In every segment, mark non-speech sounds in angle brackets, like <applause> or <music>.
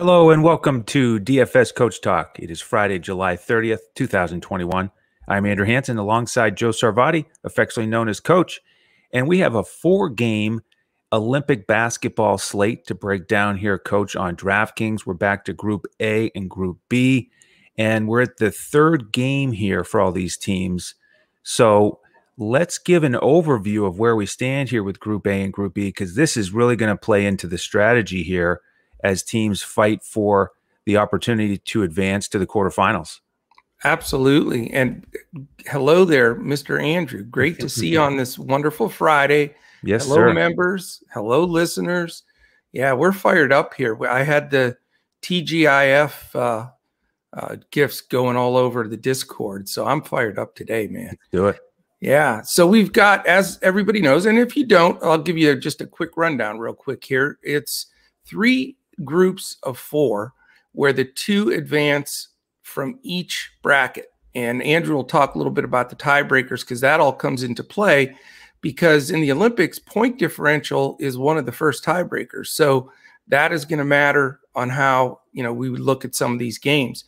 Hello and welcome to DFS Coach Talk. It is Friday, July 30th, 2021. I'm Andrew Hanson alongside Joe Sarvati, affectionately known as Coach, and we have a four game Olympic basketball slate to break down here, Coach, on DraftKings. We're back to Group A and Group B, and we're at the third game here for all these teams. So let's give an overview of where we stand here with Group A and Group B, because this is really going to play into the strategy here as teams fight for the opportunity to advance to the quarterfinals. Absolutely. And hello there, Mr. Andrew. Great to see you <laughs> on this wonderful Friday. Yes, hello, sir. members. Hello, listeners. Yeah, we're fired up here. I had the TGIF uh, uh, gifts going all over the Discord, so I'm fired up today, man. Do it. Yeah. So we've got, as everybody knows, and if you don't, I'll give you just a quick rundown, real quick here. It's three groups of four where the two advance from each bracket. And Andrew will talk a little bit about the tiebreakers because that all comes into play because in the Olympics, point differential is one of the first tiebreakers. So that is going to matter on how, you know, we would look at some of these games.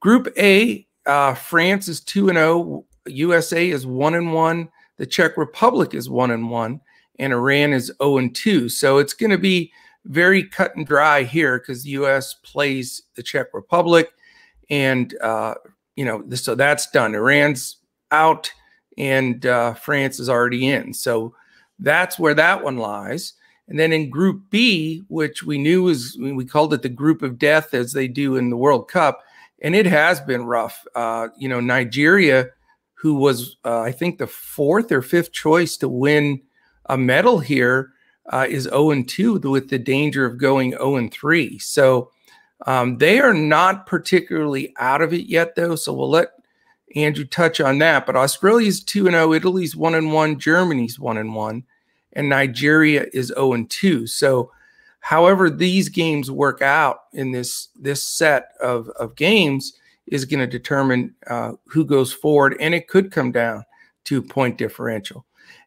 Group A, uh, France is 2 and 0, USA is 1 and 1, the Czech Republic is 1 and 1, and Iran is 0 and 2. So it's going to be very cut and dry here because the U.S. plays the Czech Republic, and uh, you know so that's done. Iran's out, and uh, France is already in. So that's where that one lies. And then in Group B, which we knew was we called it the Group of Death, as they do in the World Cup, and it has been rough. Uh, you know, Nigeria, who was uh, I think the fourth or fifth choice to win a medal here uh, is 0 and 2 with the danger of going 0 and 3. So um, they are not particularly out of it yet, though. So we'll let Andrew touch on that. But Australia's 2 and 0, Italy's 1 and 1, Germany's 1 and 1, and Nigeria is 0 and 2. So however these games work out in this this set of, of games is going to determine uh, who goes forward, and it could come down to point differential.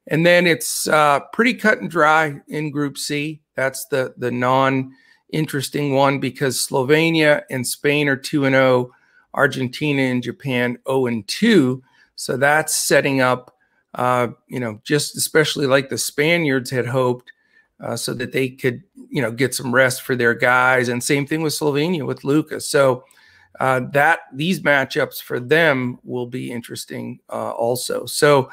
And then it's uh, pretty cut and dry in Group C. That's the the non interesting one because Slovenia and Spain are 2 and 0, Argentina and Japan 0 and 2. So that's setting up, uh, you know, just especially like the Spaniards had hoped, uh, so that they could, you know, get some rest for their guys. And same thing with Slovenia with Lucas. So uh, that these matchups for them will be interesting uh, also. So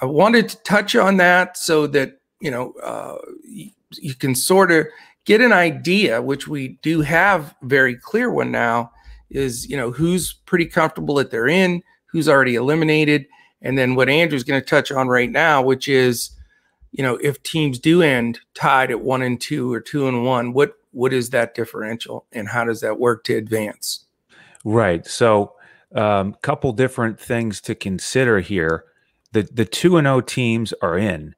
I wanted to touch on that so that you know uh, you, you, can sort of get an idea, which we do have very clear one now. Is you know who's pretty comfortable that they're in, who's already eliminated, and then what Andrew's going to touch on right now, which is you know if teams do end tied at one and two or two and one, what what is that differential, and how does that work to advance? Right. So, a um, couple different things to consider here the the two and O oh teams are in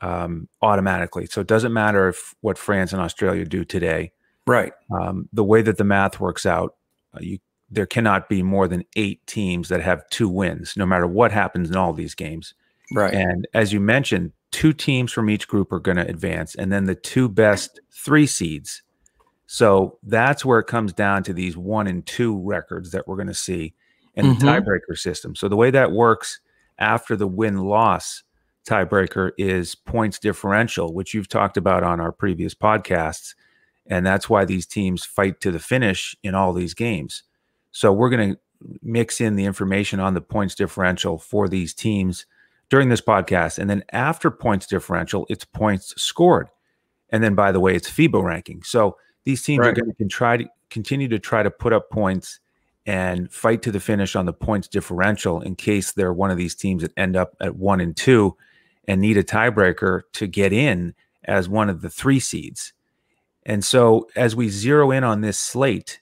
um, automatically. So it doesn't matter if what France and Australia do today. Right. Um, the way that the math works out, uh, you there cannot be more than eight teams that have two wins, no matter what happens in all these games. Right. And as you mentioned, two teams from each group are going to advance, and then the two best three seeds. So that's where it comes down to these one and two records that we're going to see in mm-hmm. the tiebreaker system. So the way that works after the win loss tiebreaker is points differential, which you've talked about on our previous podcasts. And that's why these teams fight to the finish in all these games. So we're going to mix in the information on the points differential for these teams during this podcast. And then after points differential, it's points scored. And then, by the way, it's FIBA ranking. So these teams right. are going to try to continue to try to put up points and fight to the finish on the points differential in case they're one of these teams that end up at one and two and need a tiebreaker to get in as one of the three seeds. And so, as we zero in on this slate,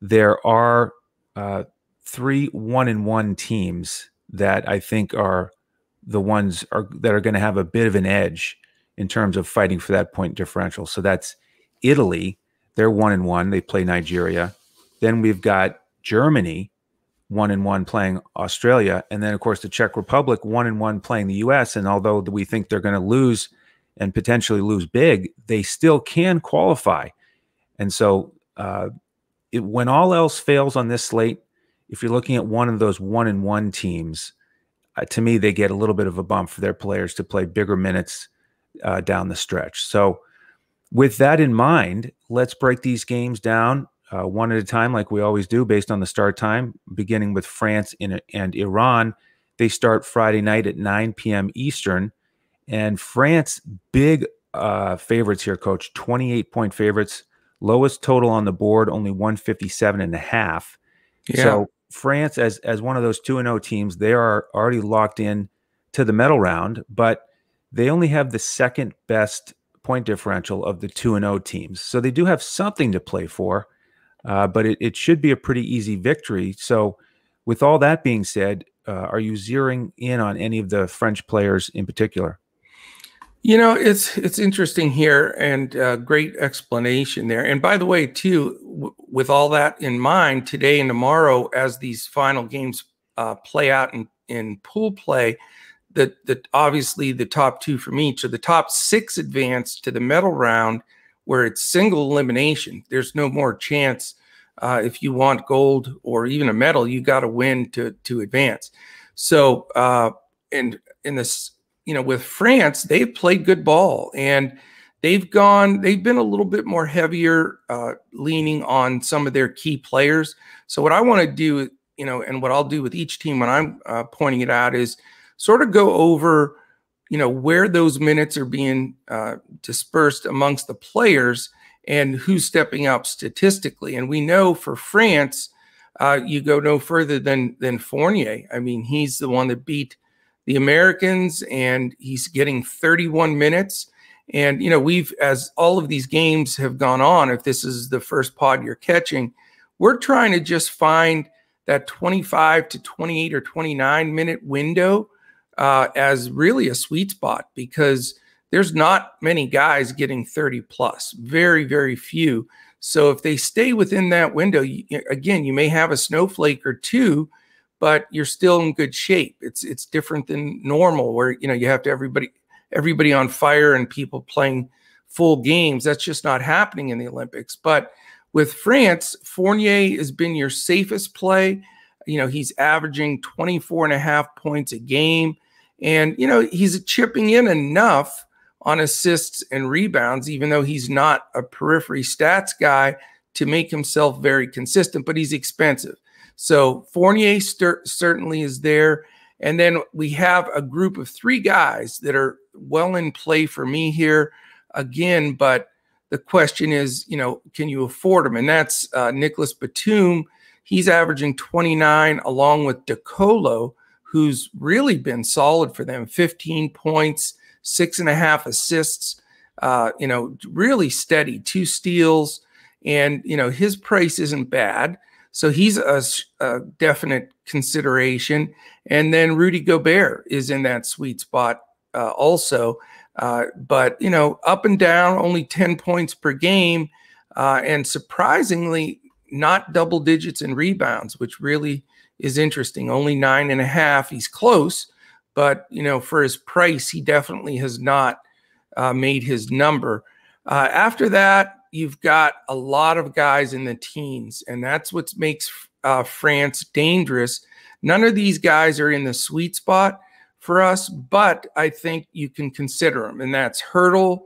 there are uh, three one and one teams that I think are the ones are that are going to have a bit of an edge in terms of fighting for that point differential. So that's Italy. They're one and one. They play Nigeria. Then we've got Germany, one and one playing Australia, and then of course the Czech Republic, one and one playing the U.S. And although we think they're going to lose and potentially lose big, they still can qualify. And so uh, it, when all else fails on this slate, if you're looking at one of those one and one teams, uh, to me, they get a little bit of a bump for their players to play bigger minutes uh, down the stretch. So, with that in mind, let's break these games down uh, one at a time, like we always do, based on the start time, beginning with France in, and Iran. They start Friday night at 9 p.m. Eastern. And France, big uh, favorites here, coach, 28 point favorites, lowest total on the board, only 157 and a half. Yeah. So France, as as one of those two and zero oh teams, they are already locked in to the medal round, but they only have the second best point differential of the two and zero oh teams. So they do have something to play for, uh, but it, it should be a pretty easy victory. So, with all that being said, uh, are you zeroing in on any of the French players in particular? You know, it's it's interesting here, and uh, great explanation there. And by the way, too, w- with all that in mind, today and tomorrow, as these final games uh, play out in in pool play, that that obviously the top two from each, or the top six advance to the medal round, where it's single elimination. There's no more chance uh, if you want gold or even a medal, you got to win to to advance. So, uh, and in this you know, with France, they've played good ball and they've gone, they've been a little bit more heavier, uh, leaning on some of their key players. So, what I want to do, you know, and what I'll do with each team when I'm uh, pointing it out is sort of go over, you know, where those minutes are being uh, dispersed amongst the players and who's stepping up statistically. And we know for France, uh, you go no further than than Fournier. I mean, he's the one that beat the Americans, and he's getting 31 minutes. And, you know, we've, as all of these games have gone on, if this is the first pod you're catching, we're trying to just find that 25 to 28 or 29 minute window uh, as really a sweet spot because there's not many guys getting 30 plus, very, very few. So if they stay within that window, you, again, you may have a snowflake or two but you're still in good shape. It's it's different than normal where you know you have to everybody everybody on fire and people playing full games. That's just not happening in the Olympics. But with France, Fournier has been your safest play. You know, he's averaging 24 and a half points a game. And, you know, he's chipping in enough on assists and rebounds, even though he's not a periphery stats guy to make himself very consistent, but he's expensive. So Fournier certainly is there. And then we have a group of three guys that are well in play for me here again. But the question is, you know, can you afford them? And that's uh, Nicolas Batum. He's averaging 29 along with De Colo, who's really been solid for them 15 points, six and a half assists, uh, you know, really steady, two steals. And, you know, his price isn't bad. So he's a, a, definite consideration. And then Rudy Gobert is in that sweet spot uh, also. Uh, but, you know, up and down, only 10 points per game. Uh, and surprisingly, not double digits in rebounds, which really is interesting. Only nine and a half. He's close, but, you know, for his price, he definitely has not uh, made his number. Uh, after that, you've got a lot of guys in the teens, and that's what makes uh, France dangerous. None of these guys are in the sweet spot for us, but I think you can consider them, and that's Heurtel,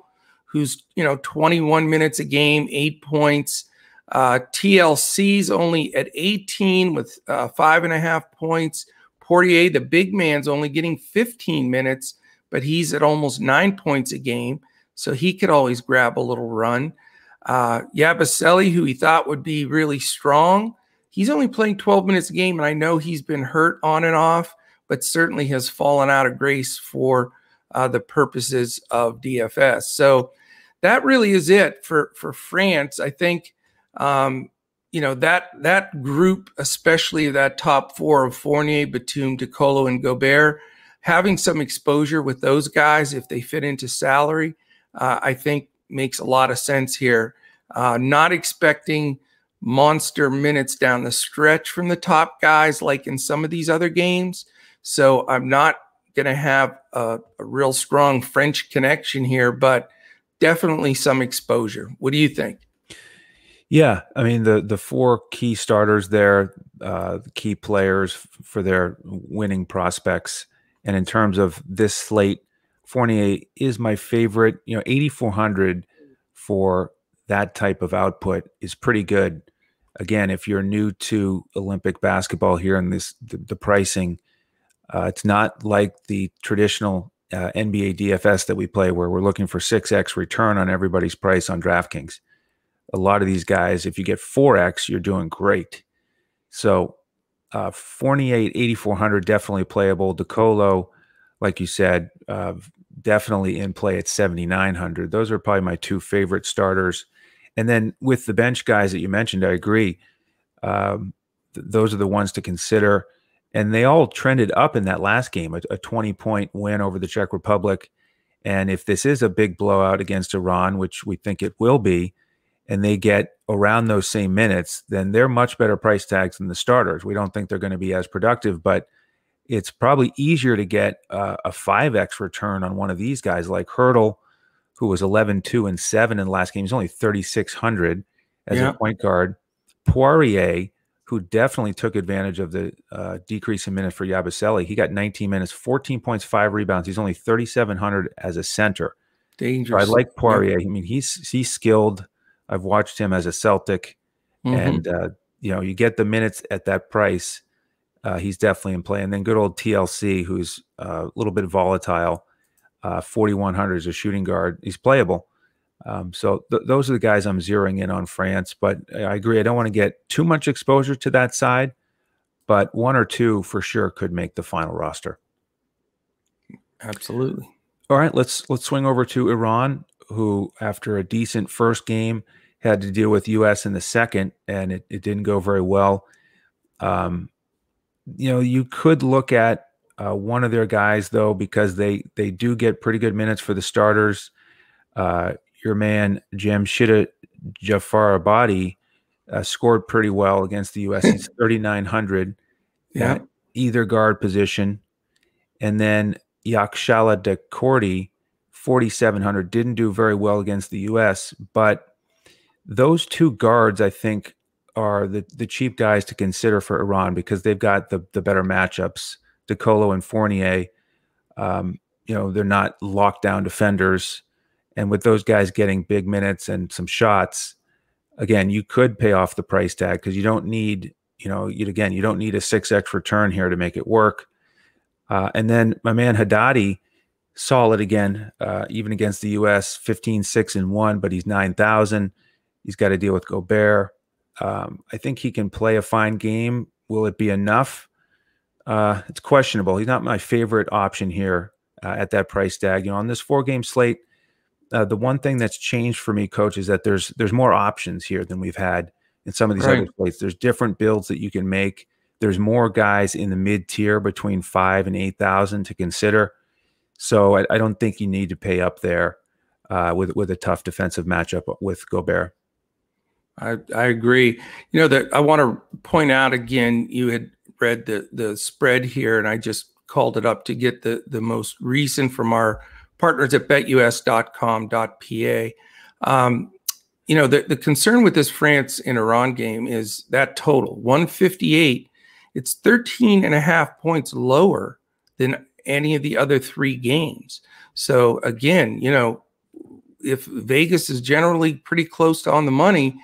who's you know 21 minutes a game, eight points. Uh, TLC's only at 18 with uh, five and a half points. Poirier, the big man's only getting 15 minutes, but he's at almost nine points a game. So he could always grab a little run. Uh, Yabusele, who he thought would be really strong, he's only playing 12 minutes a game, and I know he's been hurt on and off, but certainly has fallen out of grace for uh, the purposes of DFS. So that really is it for for France. I think um, you know that that group, especially that top four of Fournier, Batum, DeColo, and Gobert, having some exposure with those guys if they fit into salary, uh, I think makes a lot of sense here. Uh, not expecting monster minutes down the stretch from the top guys like in some of these other games. So I'm not going to have a, a, real strong French connection here, but definitely some exposure. What do you think? Yeah, I mean the the four key starters there, uh, key players for their winning prospects, and in terms of this slate, Fournier is my favorite. You know, eighty four hundred for that type of output is pretty good. Again, if you're new to Olympic basketball here and this the, the pricing, uh, it's not like the traditional uh, NBA DFS that we play where we're looking for 6x return on everybody's price on DraftKings. A lot of these guys, if you get 4x, you're doing great. So uh, Fournier 8,400, definitely playable. DeColo, like you said, uh, definitely in play at 7,900. Those are probably my two favorite starters. And then with the bench guys that you mentioned, I agree. Um, th- those are the ones to consider and they all trended up in that last game, a, a 20 point win over the Czech Republic. And if this is a big blowout against Iran, which we think it will be, and they get around those same minutes, then they're much better price tags than the starters. We don't think they're going to be as productive, but it's probably easier to get uh, a 5x return on one of these guys like Heurtel, who was 11 2 and 7 in the last game. He's only 3,600 as yeah. a point guard. Poirier, who definitely took advantage of the uh, decrease in minutes for Yabusele. He got 19 minutes, 14 points, five rebounds. He's only 3,700 as a center. Dangerous. So I like Poirier. I mean, he's he's skilled. I've watched him as a Celtic, mm-hmm. and uh, you know, you get the minutes at that price. Uh, he's definitely in play. And then good old TLC, who's uh, a little bit volatile. Uh, 4,100 as a shooting guard. He's playable. Um, so th- those are the guys I'm zeroing in on France. But I agree, I don't want to get too much exposure to that side, but one or two for sure could make the final roster. Absolutely. All right, let's let's swing over to Iran, who after a decent first game had to deal with U.S. in the second, and it, it didn't go very well. Um, you know, you could look at uh, one of their guys though, because they they do get pretty good minutes for the starters. Uh, your man Jamshida Jafarabadi uh, scored pretty well against the U.S. He's <laughs> 3,900 yeah. at either guard position. And then Yakhchali Dehkordi, 4,700, didn't do very well against the U.S. But those two guards, I think, are the, the cheap guys to consider for Iran because they've got the, the better matchups. DeColo and Fournier, um, you know, they're not lockdown defenders. And with those guys getting big minutes and some shots, again, you could pay off the price tag because you don't need, you know, you again, you don't need a six X return here to make it work. Uh, and then my man Haddadi, solid again, uh, even against the U.S. 15, 6, and 1, but he's 9,000. He's got to deal with Gobert. Um, I think he can play a fine game. Will it be enough? Uh, it's questionable. He's not my favorite option here uh, at that price tag. You know, on this four game slate, uh, the one thing that's changed for me, coach, is that there's there's more options here than we've had in some of these right. other places. There's different builds that you can make. There's more guys in the mid tier between five and eight thousand to consider. So I, I, don't think you need to pay up there uh, with with a tough defensive matchup with Gobert. I, I agree. You know that I want to point out again. You had read the the spread here, and I just called it up to get the the most recent from our partners at betus.com.pa. Um, you know, the, the concern with this France and Iran game is that total 158. It's 13 and a half points lower than any of the other three games. So, again, you know, if Vegas is generally pretty close to on the money,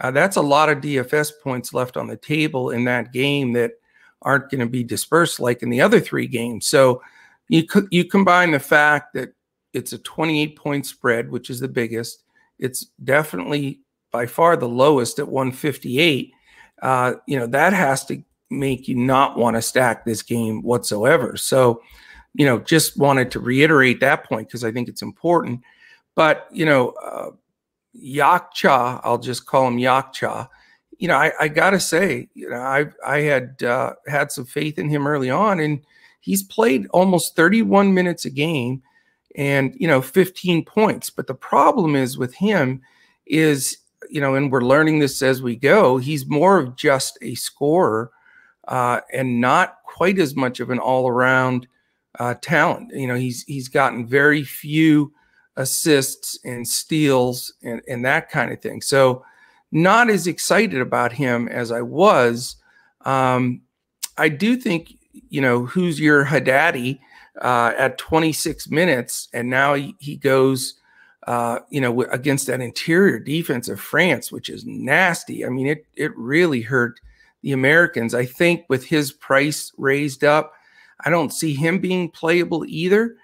uh, that's a lot of DFS points left on the table in that game that aren't going to be dispersed like in the other three games. So, you you combine the fact that it's a 28 point spread, which is the biggest. It's definitely by far the lowest at 158. Uh, you know, that has to make you not want to stack this game whatsoever. So, you know, just wanted to reiterate that point because I think it's important. But, you know, uh, Yakcha, I'll just call him Yakcha. You know, I, I got to say, you know, I I had uh, had some faith in him early on, and he's played almost 31 minutes a game and you know 15 points but the problem is with him is you know and we're learning this as we go he's more of just a scorer uh, and not quite as much of an all-around uh, talent you know he's he's gotten very few assists and steals and, and that kind of thing so not as excited about him as I was. Um, I do think, you know, who's your Haddadi uh, at 26 minutes, and now he, he goes, uh, you know, against that interior defense of France, which is nasty. I mean, it it really hurt the Americans. I think with his price raised up, I don't see him being playable either.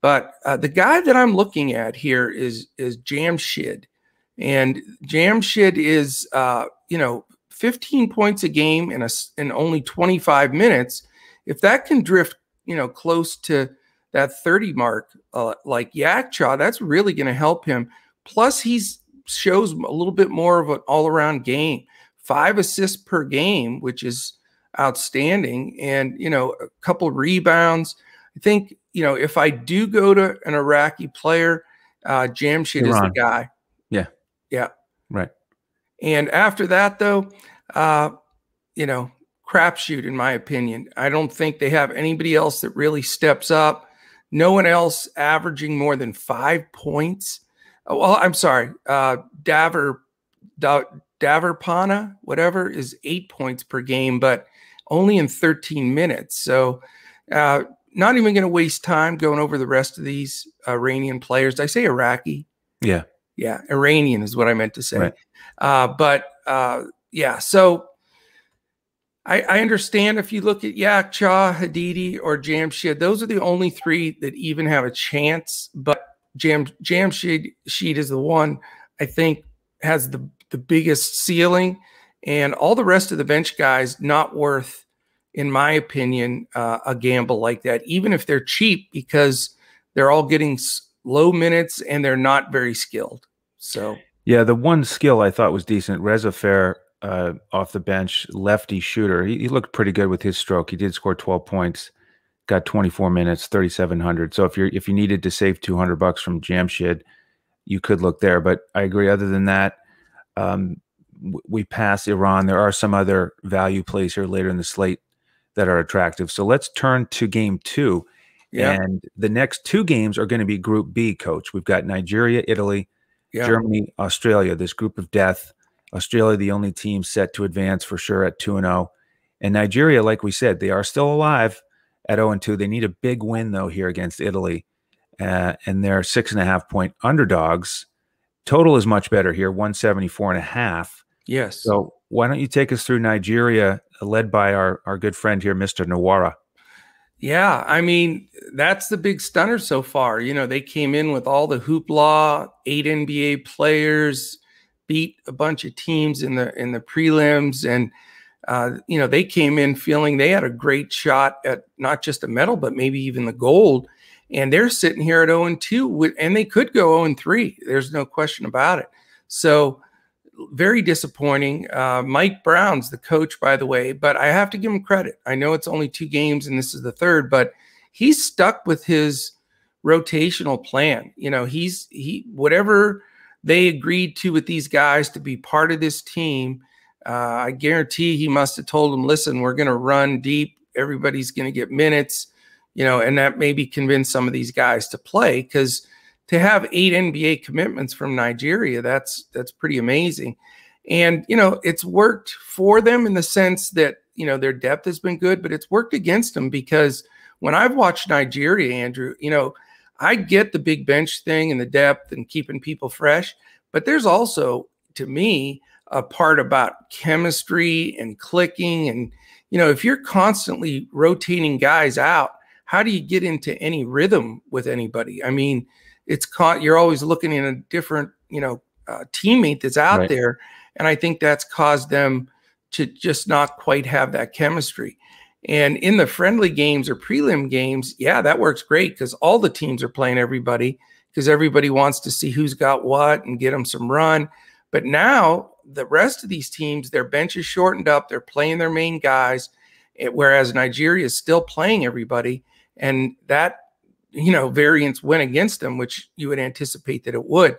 But uh, the guy that I'm looking at here is is Jamshid, and Jamshid is uh, you know 15 points a game in a in only 25 minutes. If that can drift you know close to that 30 mark uh, like Yakcha, that's really going to help him. Plus, he's shows a little bit more of an all around game. Five assists per game, which is outstanding, and you know a couple rebounds. I think you know, if I do go to an Iraqi player, uh, Jamshid is the guy. Yeah. Yeah. Right. And after that, though, uh, you know, crapshoot, in my opinion. I don't think they have anybody else that really steps up. No one else averaging more than five points. Oh, well, I'm sorry. Uh, Daver, da, Daverpana, whatever, is eight points per game, but only in 13 minutes. So, uh, not even going to waste time going over the rest of these Iranian players. Did I say Iraqi? Yeah. Yeah. Iranian is what I meant to say. Right. Uh, but uh, yeah, so I, I, understand if you look at Yakcha, Haddadi, or Jamshid, those are the only three that even have a chance. But Jam Jamshid Sheet is the one I think has the, the biggest ceiling. And all the rest of the bench guys not worth in my opinion, uh, a gamble like that, even if they're cheap, because they're all getting low minutes and they're not very skilled. So, yeah, the one skill I thought was decent, Rezaeifar uh, off the bench, lefty shooter. He, he, looked pretty good with his stroke. He did score 12 points, got 24 minutes, 3,700. So if you're if you needed to save 200 bucks from Jamshid, you could look there. But I agree. Other than that, um, we pass Iran. There are some other value plays here later in the slate that are attractive. So let's turn to game two. Yeah. And the next two games are going to be Group B, coach. We've got Nigeria, Italy, yeah. Germany, Australia, this group of death. Australia, the only team set to advance for sure at 2 and 0. And Nigeria, like we said, they are still alive at 0 and 2. They need a big win, though, here against Italy. Uh, and they're six and a half point underdogs. Total is much better here, 174 and a half. Yes. So why don't you take us through Nigeria led by our, our good friend here, Mr. Nwora. Yeah, I mean, that's the big stunner so far. You know, they came in with all the hoopla, eight NBA players, beat a bunch of teams in the in the prelims and uh, you know, they came in feeling they had a great shot at not just a medal, but maybe even the gold. And they're sitting here at 0 and 2, and they could go 0 and 3. There's no question about it. So, very disappointing. Uh, Mike Brown's the coach, by the way, but I have to give him credit. I know it's only two games and this is the third, but he's stuck with his rotational plan. You know, he's he whatever they agreed to with these guys to be part of this team. Uh, I guarantee he must have told them, "Listen, we're going to run deep. Everybody's going to get minutes." You know, and that maybe convinced some of these guys to play because to have eight NBA commitments from Nigeria, that's that's pretty amazing. And you know, it's worked for them in the sense that you know their depth has been good, but it's worked against them because when I've watched Nigeria, Andrew, you know, I get the big bench thing and the depth and keeping people fresh, but there's also to me a part about chemistry and clicking and you know, if you're constantly rotating guys out, how do you get into any rhythm with anybody? I mean, it's caught you're always looking in a different you know uh, teammate that's out right. there and i think that's caused them to just not quite have that chemistry and in the friendly games or prelim games yeah that works great because all the teams are playing everybody because everybody wants to see who's got what and get them some run but now the rest of these teams their bench is shortened up they're playing their main guys eh, whereas nigeria is still playing everybody and that you know, variance went against him, which you would anticipate that it would.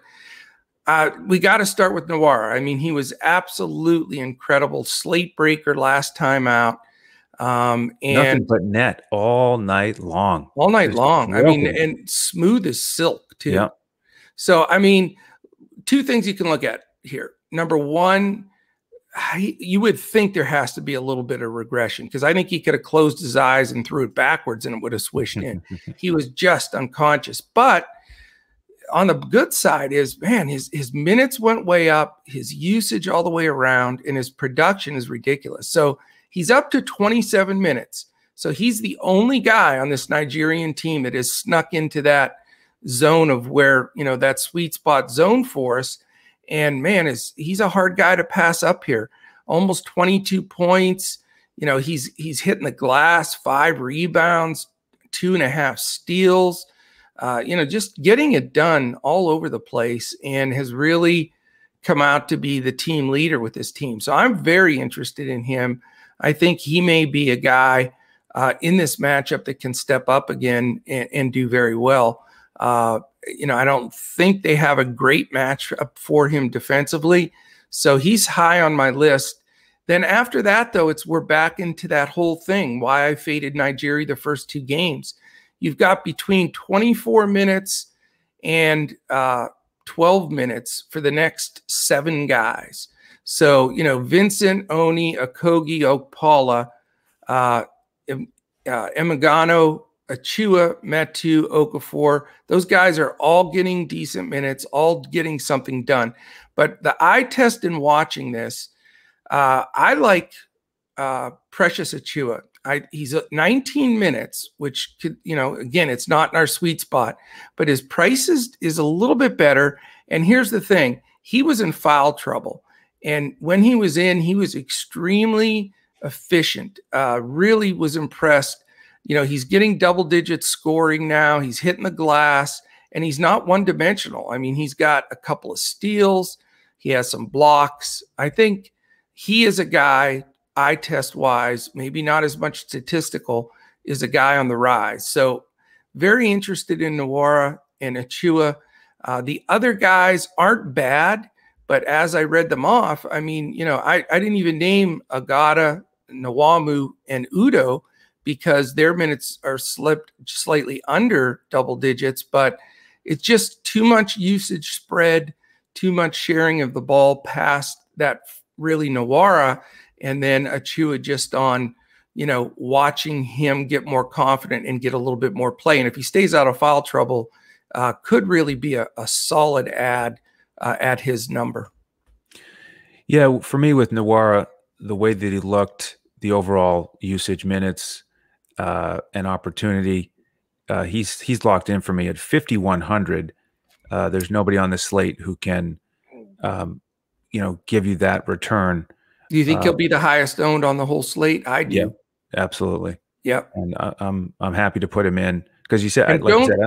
Uh, we got to start with Nwora. I mean, he was absolutely incredible, slate breaker last time out. Um, and nothing but net all night long, all night long. I mean, and smooth as silk too. Yeah. So, I mean, two things you can look at here. number one, I, you would think there has to be a little bit of regression because I think he could have closed his eyes and threw it backwards and it would have swished in. <laughs> he was just unconscious. But on the good side is, man, his his minutes went way up, his usage all the way around, and his production is ridiculous. So he's up to 27 minutes. So he's the only guy on this Nigerian team that has snuck into that zone of where you know that sweet spot zone for us and man, is he's a hard guy to pass up here. Almost 22 points. You know, he's he's hitting the glass, five rebounds, two and a half steals. Uh, you know, just getting it done all over the place, and has really come out to be the team leader with this team. So I'm very interested in him. I think he may be a guy uh, in this matchup that can step up again and, and do very well. Uh, you know, I don't think they have a great match up for him defensively. So he's high on my list. Then after that, though, it's we're back into that whole thing. Why I faded Nigeria the first two games. You've got between 24 minutes and uh, 12 minutes for the next seven guys. So, you know, Vincent, Oni, Okogie, Okpala, uh, uh, Emigano, Achiuwa, Metu, Okafor, those guys are all getting decent minutes, all getting something done. But the eye test in watching this, uh, I like uh, Precious Achiuwa. I, he's 19 minutes, which could, you know, again, it's not in our sweet spot, but his price is, is a little bit better. And here's the thing he was in foul trouble. And when he was in, he was extremely efficient, uh, really was impressed you know, he's getting double digit scoring now. He's hitting the glass and he's not one dimensional. I mean, he's got a couple of steals, he has some blocks. I think he is a guy, eye test wise, maybe not as much statistical, is a guy on the rise. So, very interested in Nwora and Achiuwa. Uh, the other guys aren't bad, but as I read them off, I mean, you know, I, I didn't even name Agada, Nwamu, and Udoh because their minutes are slipped slightly under double digits, but it's just too much usage spread, too much sharing of the ball past that really Nwora, and then Achiuwa just on, you know, watching him get more confident and get a little bit more play. And if he stays out of foul trouble, uh, could really be a, a solid ad uh, at his number. Yeah, for me with Nwora, the way that he looked, the overall usage minutes, uh, an opportunity. Uh, he's he's locked in for me at 5100. Uh, there's nobody on the slate who can, um, you know, give you that return. Do you think he'll uh, be the highest owned on the whole slate? I do. Yeah, absolutely. Yep. And I, I'm I'm happy to put him in because you said, like don't, said,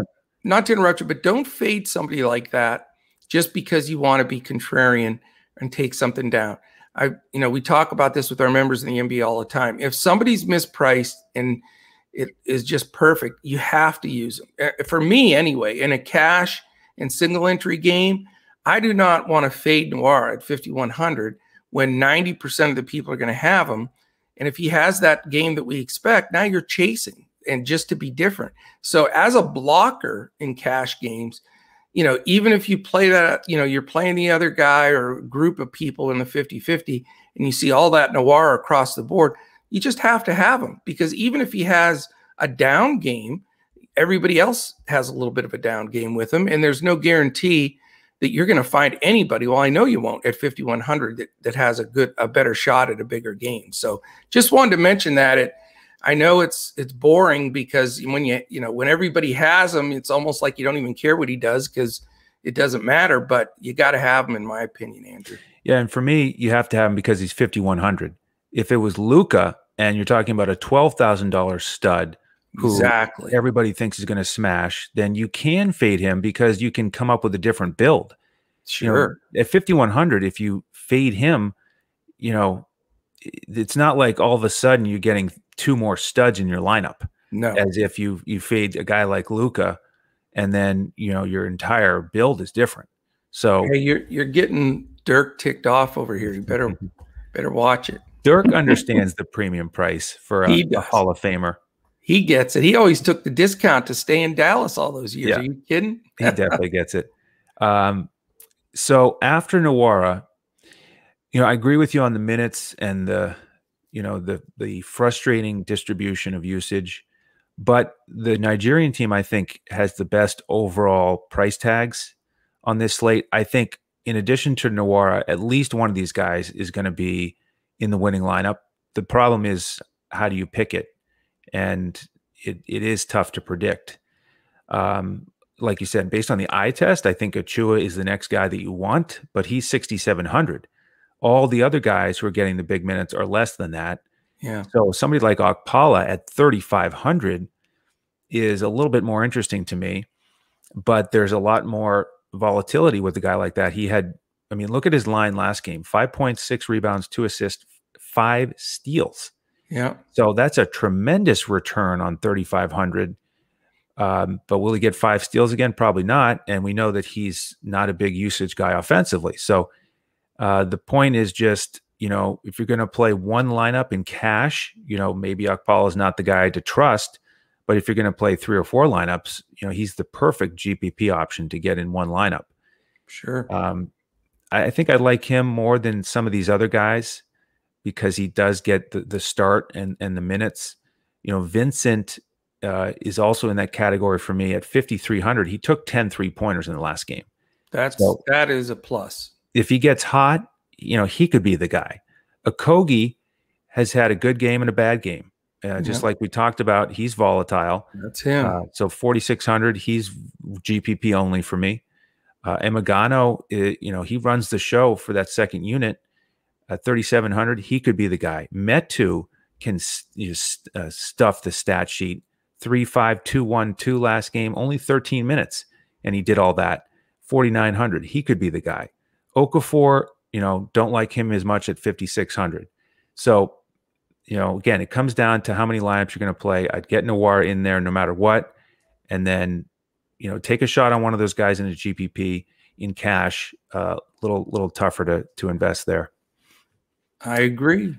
not to interrupt you, but don't fade somebody like that just because you want to be contrarian and take something down. I, you know, we talk about this with our members in the NBA all the time. If somebody's mispriced and it is just perfect. You have to use them. Eh, for me, anyway, in a cash and single entry game, I do not want to fade Nwora at 5,100 when 90% of the people are going to have him. And if he has that game that we expect, now you're chasing and just to be different. So, as a blocker in cash games, you know, even if you play that, you know, you're playing the other guy or group of people in the 50 50 and you see all that Nwora across the board, you just have to have him because even if he has a down game, everybody else has a little bit of a down game with him. And there's no guarantee that you're going to find anybody. Well, I know you won't at 5,100 that, that has a good, a better shot at a bigger game. So just wanted to mention that it, I know it's, it's boring because when you, you know, when everybody has him, it's almost like you don't even care what he does because it doesn't matter, but you got to have him in my opinion, Andrew. Yeah. And for me, you have to have him because he's 5,100. If it was Luca and you're talking about a $12,000 stud who exactly. everybody thinks is going to smash, then you can fade him because you can come up with a different build. Sure. You know, at 5,100, if you fade him, you know, it's not like all of a sudden you're getting two more studs in your lineup. No. As if you you fade a guy like Luca and then, you know, your entire build is different. So Hey, you're you're getting Dirk ticked off over here. You better <laughs> better watch it. Dirk <laughs> understands the premium price for a, a, Hall of Famer. He gets it. He always took the discount to stay in Dallas all those years. Yeah. Are you kidding? he definitely gets it. Um, so after Nwora, You know, I agree with you on the minutes and the, you know, the the frustrating distribution of usage, but the Nigerian team I think has the best overall price tags on this slate. I think in addition to Nwora, at least one of these guys is going to be in the winning lineup. The problem is how do you pick it? And it, it is tough to predict. Um, like you said, based on the eye test, I think Achiuwa is the next guy that you want, but he's 6,700. All the other guys who are getting the big minutes are less than that. Yeah. So somebody like Okpala at 3,500 is a little bit more interesting to me, but there's a lot more volatility with a guy like that. He had, I mean, look at his line last game 5.6 rebounds, two assists, five steals. Yeah. So that's a tremendous return on 3,500. Um, but will he get five steals again? Probably not. And we know that he's not a big usage guy offensively. So uh, the point is just, you know, if you're going to play one lineup in cash, you know, maybe Okpala is not the guy to trust. But if you're going to play three or four lineups, you know, he's the perfect GPP option to get in one lineup. Sure. Um, I think I like him more than some of these other guys because he does get the, the start and, and the minutes. You know, Vincent uh, is also in that category for me at 5,300. He took 10 three pointers in the last game. That's so that is a plus. If he gets hot, you know, he could be the guy. Okogie has had a good game and a bad game. Uh, just like we talked about, he's volatile. That's him. Uh, so 4,600, he's GPP only for me. Uh, Emegano, you know, he runs the show for that second unit at 3,700, he could be the guy. Metu can you know, uh, stuff the stat sheet. 3 5 2 1 2 last game, only 13 minutes. And he did all that. 4,900, he could be the guy. Okafor, you know, don't like him as much at 5,600. So, you know, again, it comes down to how many lineups you're going to play. I'd get Nwora in there no matter what. And then, you know, take a shot on one of those guys in a GPP in cash. A uh, little, little tougher to, to invest there. I agree.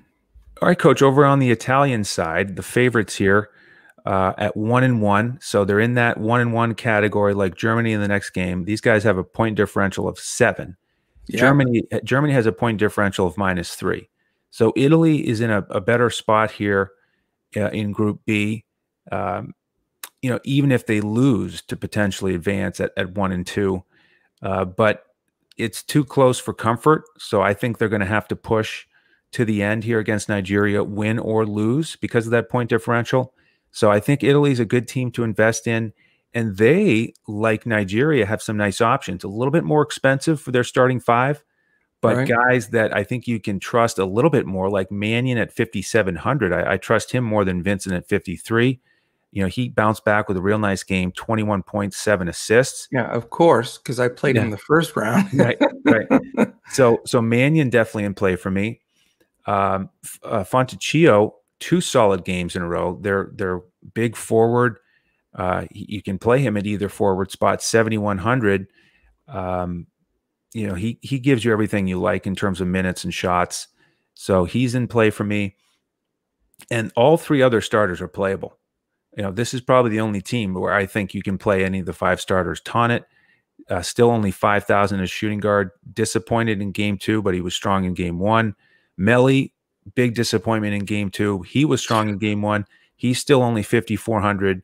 All right, coach. Over on the Italian side, the favorites here uh, at one and one, so they're in that one and one category, like Germany in the next game. These guys have a point differential of seven. Yeah. Germany Germany has a point differential of minus three. So Italy is in a, a better spot here uh, in Group B. Um, you know, even if they lose to potentially advance at, at one and two, uh, but it's too close for comfort. So I think they're going to have to push to the end here against Nigeria, win or lose because of that point differential. So I think Italy's a good team to invest in. And they, like Nigeria, have some nice options. A little bit more expensive for their starting five, but right. guys that I think you can trust a little bit more, like Mannion at 5,700. I, I, trust him more than Vincent at 53. You know, he bounced back with a real nice game, 21.7 assists. Yeah, of course, because I played yeah. him the first round. <laughs> right, right. <laughs> So, so Mannion definitely in play for me. Um, uh, Fontecchio, two solid games in a row. They're they're big forward. Uh, you can play him at either forward spot, seventy one hundred. Um, you know he he gives you everything you like in terms of minutes and shots. So he's in play for me. And all three other starters are playable. You know, this is probably the only team where I think you can play any of the five starters. Tonut, uh, still only 5,000 as shooting guard. Disappointed in game two, but he was strong in game one. Melli, big disappointment in game two. He was strong in game one. He's still only 5,400.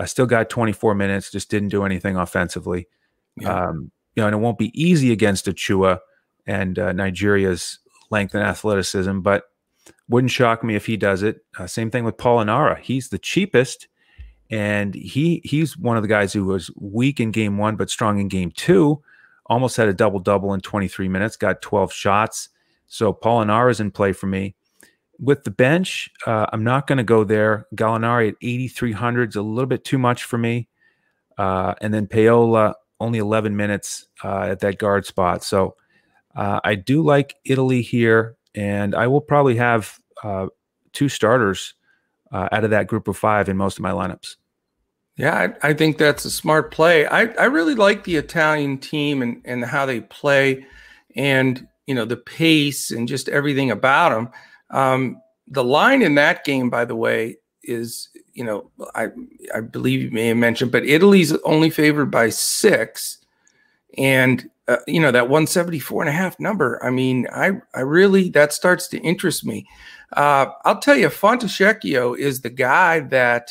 Uh, still got 24 minutes, just didn't do anything offensively. Yeah. Um, you know, and it won't be easy against Achiuwa and uh, Nigeria's length and athleticism, but wouldn't shock me if he does it. Uh, same thing with Polonara. He's the cheapest, and he he's one of the guys who was weak in game one but strong in game two. Almost had a double double in 23 minutes. Got 12 shots. So Polonara is in play for me. With the bench, uh, I'm not going to go there. Gallinari at 8,300 is a little bit too much for me. Uh, and then Paolo, only 11 minutes uh, at that guard spot. So uh, I do like Italy here, and I will probably have uh, two starters uh, out of that group of five in most of my lineups. Yeah, I, I, think that's a smart play. I, I really like the Italian team and, and how they play. And you know the pace and just everything about them. Um, the line in that game, by the way, is you know I I believe you may have mentioned, but Italy's only favored by six, and uh, you know, that 174 and a half number. I mean, I, I really, that starts to interest me. Uh, I'll tell you, Fontecchio is the guy that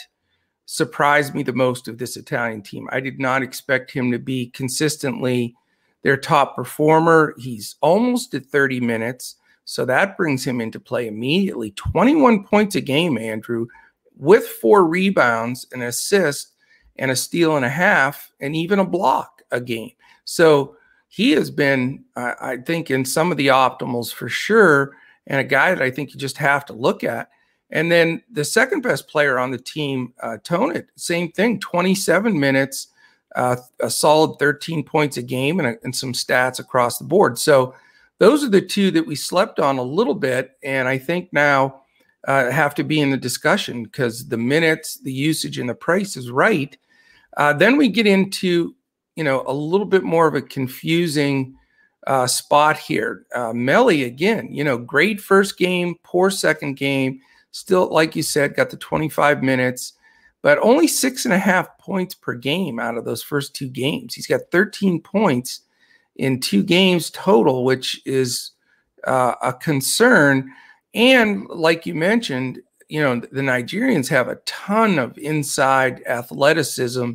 surprised me the most of this Italian team. I did not expect him to be consistently their top performer. He's almost at 30 minutes. So that brings him into play immediately. 21 points a game, Andrew, with four rebounds, an assist, and a steal and a half, and even a block a game. So he has been, I think, in some of the optimals for sure, and a guy that I think you just have to look at. And then the second best player on the team, uh, Tonut, same thing, 27 minutes, uh, a solid 13 points a game, and, and some stats across the board. So those are the two that we slept on a little bit, and I think now uh, have to be in the discussion because the minutes, the usage, and the price is right. Uh, then we get into you know a little bit more of a confusing uh, spot here. Uh, Melli again, you know, great first game, poor second game. Still, like you said, got the 25 minutes, but only six and a half points per game out of those first two games. He's got 13 points in two games total, which is uh, a concern. And like you mentioned, you know, the Nigerians have a ton of inside athleticism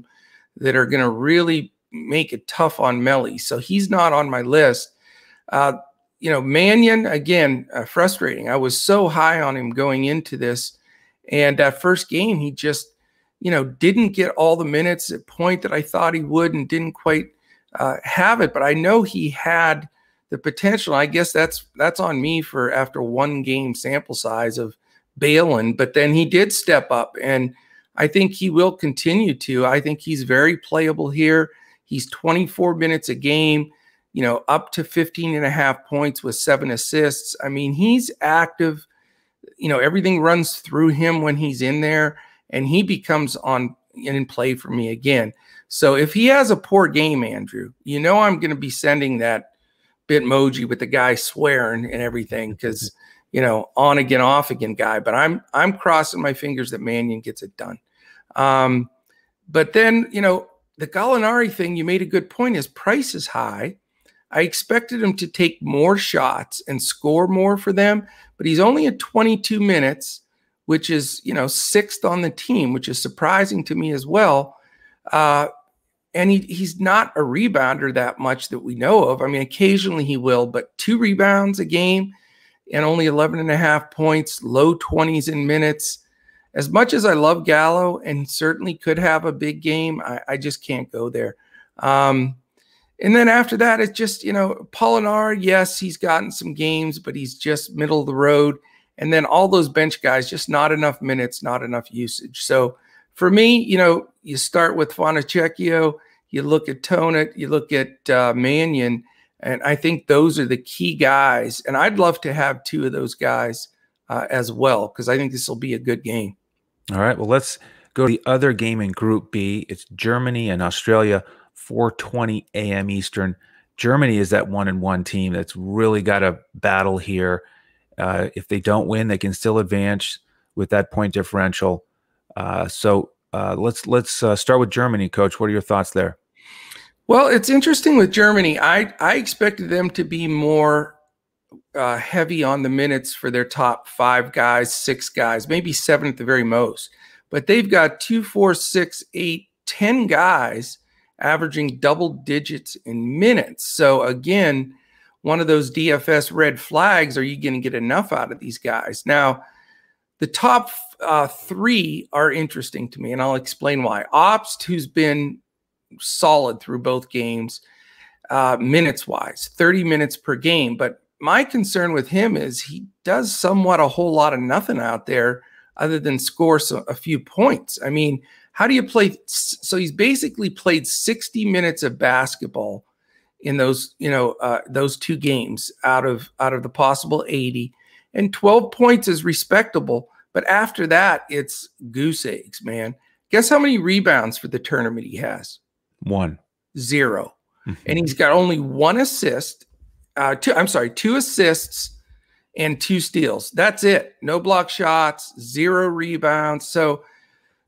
that are going to really make it tough on Melli. So he's not on my list. Uh, you know, Mannion, again, uh, frustrating. I was so high on him going into this. And that first game, he just, you know, didn't get all the minutes at point that I thought he would and didn't quite uh, have it, but I know he had the potential. I guess that's that's on me for after one game sample size of Balin, but then he did step up, and I think he will continue to. I think he's very playable here. He's 24 minutes a game, you know, up to 15 and a half points with seven assists. I mean, he's active. You know, everything runs through him when he's in there, and he becomes on in play for me again. So if he has a poor game, Andrew, you know I'm going to be sending that bitmoji with the guy swearing and everything because <laughs> you know on again, off again guy. But I'm I'm crossing my fingers that Mannion gets it done. Um, but then you know the Gallinari thing, you made a good point. His price is high. I expected him to take more shots and score more for them, but he's only at 22 minutes, which is you know sixth on the team, which is surprising to me as well. Uh, and he, he's not a rebounder that much that we know of. I mean, occasionally he will, but two rebounds a game and only 11 and a half points, low 20s in minutes. As much as I love Gallo and certainly could have a big game, I, I just can't go there. Um, and then after that, it's just, you know, Polonara, yes, he's gotten some games, but he's just middle of the road. And then all those bench guys, just not enough minutes, not enough usage. So for me, you know, you start with Fontecchio, you look at Tonut, you look at uh, Mannion, and I think those are the key guys. And I'd love to have two of those guys uh, as well because I think this will be a good game. All right. Well, let's go to the other game in Group B. It's Germany and Australia, 4:20 a.m. Eastern. Germany is that one and one team that's really got a battle here. Uh, if they don't win, they can still advance with that point differential. Uh, so uh, let's let's uh, start with Germany, Coach. What are your thoughts there? Well, it's interesting with Germany. I I expected them to be more uh, heavy on the minutes for their top five guys, six guys, maybe seven at the very most. But they've got two, four, six, eight, ten guys averaging double digits in minutes. So again, one of those DFS red flags. Are you going to get enough out of these guys now? The top uh, three are interesting to me, and I'll explain why. Obst, who's been solid through both games, uh, minutes wise, 30 minutes per game. But my concern with him is he does somewhat a whole lot of nothing out there other than score a few points. I mean, how do you play? So he's basically played 60 minutes of basketball in those, you know, uh, those two games out of out of the possible 80 and 12 points is respectable. But after that, it's goose eggs, man. Guess how many rebounds for the tournament he has? One, zero, mm-hmm. And he's got only one assist. Uh, two, I'm sorry, two assists and two steals. That's it. No block shots, zero rebounds. So,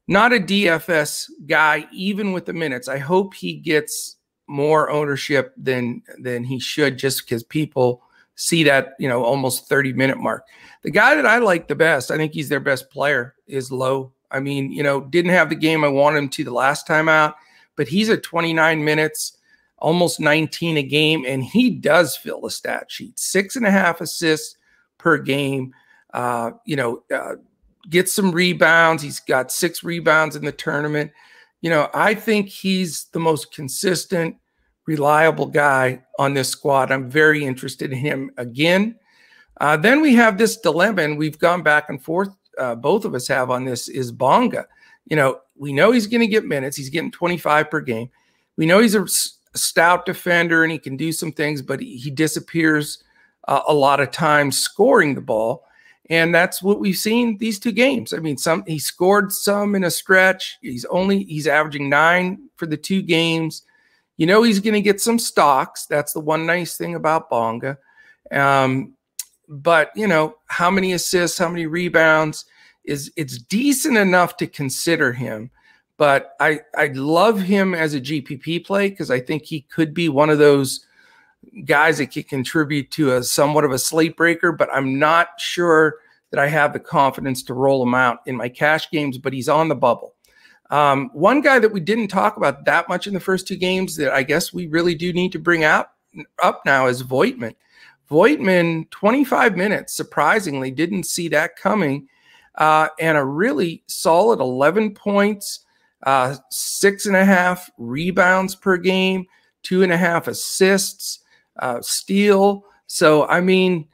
not a DFS guy, even with the minutes. I hope he gets more ownership than than he should just because people see that you know almost 30 minute mark. The guy that i like the best i think he's their best player is Lo i mean you know didn't have the game i wanted him to the last time out but he's at 29 minutes almost 19 a game and he does fill the stat sheet. Six and a half assists per game uh, you know uh, gets some rebounds he's got six rebounds in the tournament you know, I think he's the most consistent, reliable guy on this squad. I'm very interested in him again. Uh, then we have this dilemma, and we've gone back and forth. Uh, both of us have on this is Bonga. You know, we know he's going to get minutes. He's getting 25 per game. We know he's a, a stout defender and he can do some things, but he, he disappears uh, a lot of times scoring the ball. And that's what we've seen these two games. I mean, some he scored some in a stretch. He's only he's averaging nine for the two games. You know he's going to get some stocks. That's the one nice thing about Bonga. Um, but you know how many assists, how many rebounds is it's decent enough to consider him. But I I love him as a GPP play because I think he could be one of those guys that can contribute to a somewhat of a slate breaker, but I'm not sure that I have the confidence to roll him out in my cash games, but he's on the bubble. Um, one guy that we didn't talk about that much in the first two games that I guess we really do need to bring out up now is Voigtmann. Voigtmann, 25 minutes, surprisingly, didn't see that coming. Uh, and a really solid 11 points, uh, six and a half rebounds per game, two and a half assists uh, steal. So, I mean,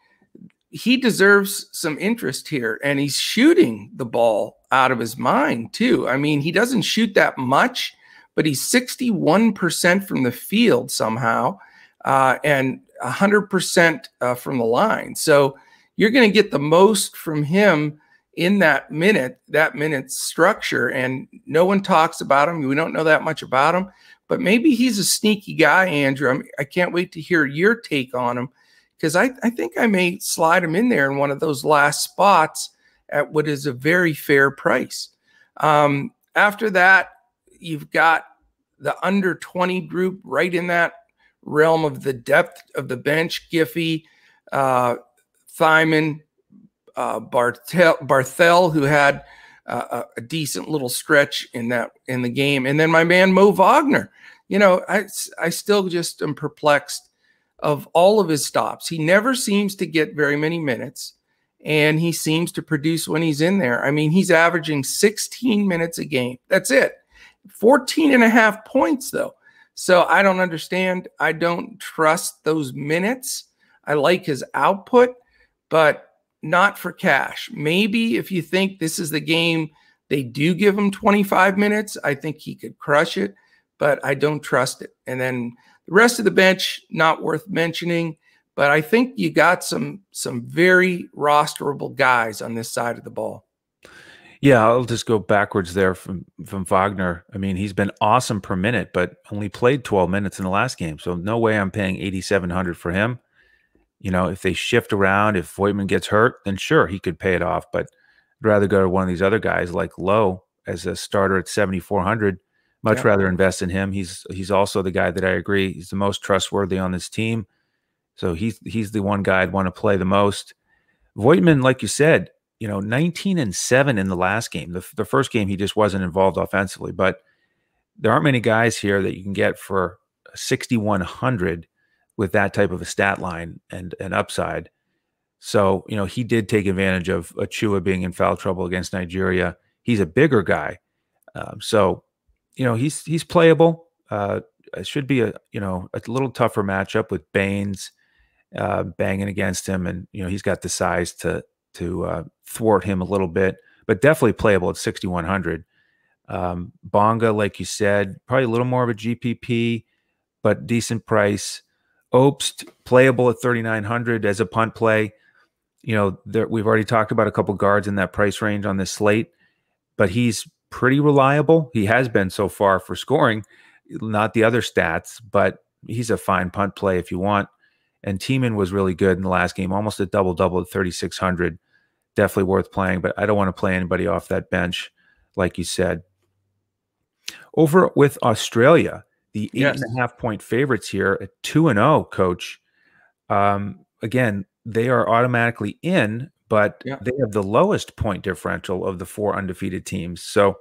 he deserves some interest here, and he's shooting the ball out of his mind, too. I mean, he doesn't shoot that much, but he's 61% from the field somehow uh, and 100% uh, from the line. So, you're going to get the most from him in that minute, that minute structure. And no one talks about him. We don't know that much about him but maybe he's a sneaky guy, Andrew. I'm, I can not wait to hear your take on him because I, I think I may slide him in there in one of those last spots at what is a very fair price. Um, after that, you've got the under 20 group right in that realm of the depth of the bench. Giffey, uh, Thiemann, uh, Barthel, Barthel, who had a decent little stretch in that in the game. And then my man Mo Wagner, you know, I I still just am perplexed of all of his stops. He never seems to get very many minutes and he seems to produce when he's in there. I mean, he's averaging 16 minutes a game. That's it. 14 and a half points though. So I don't understand. I don't trust those minutes. I like his output, but not for cash. Maybe if you think this is the game they do give him 25 minutes, I think he could crush it, but I don't trust it. And then the rest of the bench, not worth mentioning, but I think you got some some very rosterable guys on this side of the ball. Yeah, I'll just go backwards there from from Wagner. I mean, he's been awesome per minute, but only played 12 minutes in the last game. So no way I'm paying 8700 for him you know, if they shift around, if Voigtmann gets hurt, then sure, he could pay it off. But I'd rather go to one of these other guys like Lo as a starter at 7,400. Much yeah. rather invest in him. He's he's also the guy that I agree he's the most trustworthy on this team. So he's he's the one guy I'd want to play the most. Voigtmann, like you said, you know, 19 and 7 in the last game. The, the first game he just wasn't involved offensively, but there aren't many guys here that you can get for 6100 with that type of a stat line and an upside. So, you know, he did take advantage of Achiuwa being in foul trouble against Nigeria. He's a bigger guy. Um, so, you know, he's he's playable. Uh, it should be a, you know, a little tougher matchup with Baynes uh, banging against him. And, you know, he's got the size to to uh, thwart him a little bit, but definitely playable at 6,100. Um, Bonga, like you said, probably a little more of a GPP, but decent price. Obst playable at 3,900 as a punt play. You know, there, we've already talked about a couple guards in that price range on this slate, but he's pretty reliable. He has been so far for scoring, not the other stats, but he's a fine punt play if you want. And Thiemann was really good in the last game, almost a double double at 3,600. Definitely worth playing, but I don't want to play anybody off that bench, like you said. Over with Australia, the eight yes. and a half point favorites here at two and zero. Oh, coach, um, again, they are automatically in, but yeah. they have the lowest point differential of the four undefeated teams. So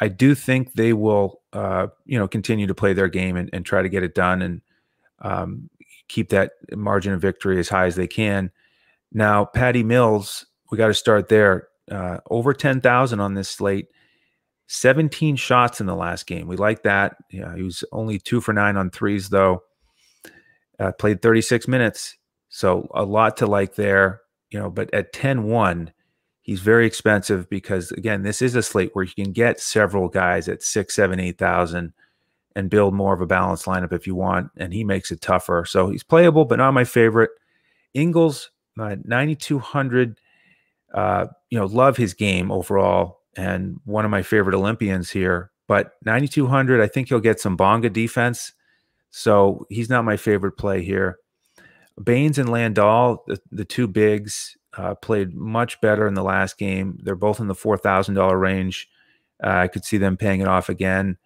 I do think they will, uh, you know, continue to play their game and, and try to get it done and um, keep that margin of victory as high as they can. Now, Patty Mills, we got to start there. Uh, over 10,000 on this slate, 17 shots in the last game. We like that. Yeah, he was only two for nine on threes, though. Uh, played 36 minutes. So a lot to like there, you know, but at 10 1, he's very expensive because, again, this is a slate where you can get several guys at six, seven, 8,000 and build more of a balanced lineup if you want. And he makes it tougher. So he's playable, but not my favorite. Ingles, uh, 9,200. Uh, you know, love his game overall and one of my favorite Olympians here. But 9,200, I think he'll get some Bonga defense. So he's not my favorite play here. Baynes and Landale, the, the two bigs, uh, played much better in the last game. They're both in the $4,000 range. Uh, I could see them paying it off again.